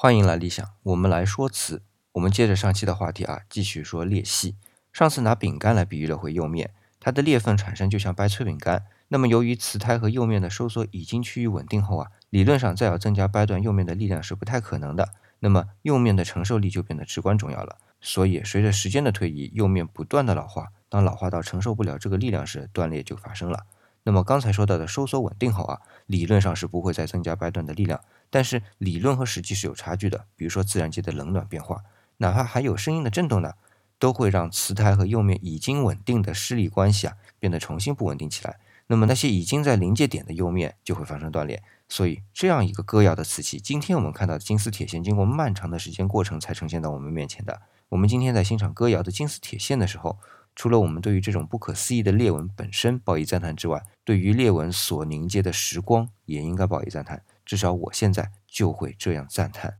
欢迎来理想，我们来说词。我们接着上期的话题啊，继续说裂隙。上次拿饼干来比喻了回釉面，它的裂缝产生就像掰脆饼干。那么由于瓷胎和釉面的收缩已经趋于稳定后啊，理论上再要增加掰断釉面的力量是不太可能的。那么釉面的承受力就变得至关重要了。所以随着时间的推移，釉面不断的老化，当老化到承受不了这个力量时，断裂就发生了。那么刚才说到的收缩稳定后啊，理论上是不会再增加掰断的力量，但是理论和实际是有差距的。比如说自然界的冷暖变化，哪怕还有声音的震动呢，都会让瓷胎和釉面已经稳定的施力关系啊变得重新不稳定起来。那么那些已经在临界点的釉面就会发生断裂。所以这样一个歌谣的瓷器，今天我们看到的金丝铁线，经过漫长的时间过程才呈现到我们面前的。我们今天在欣赏歌谣的金丝铁线的时候。除了我们对于这种不可思议的裂纹本身报以赞叹之外，对于裂纹所凝结的时光也应该报以赞叹。至少我现在就会这样赞叹。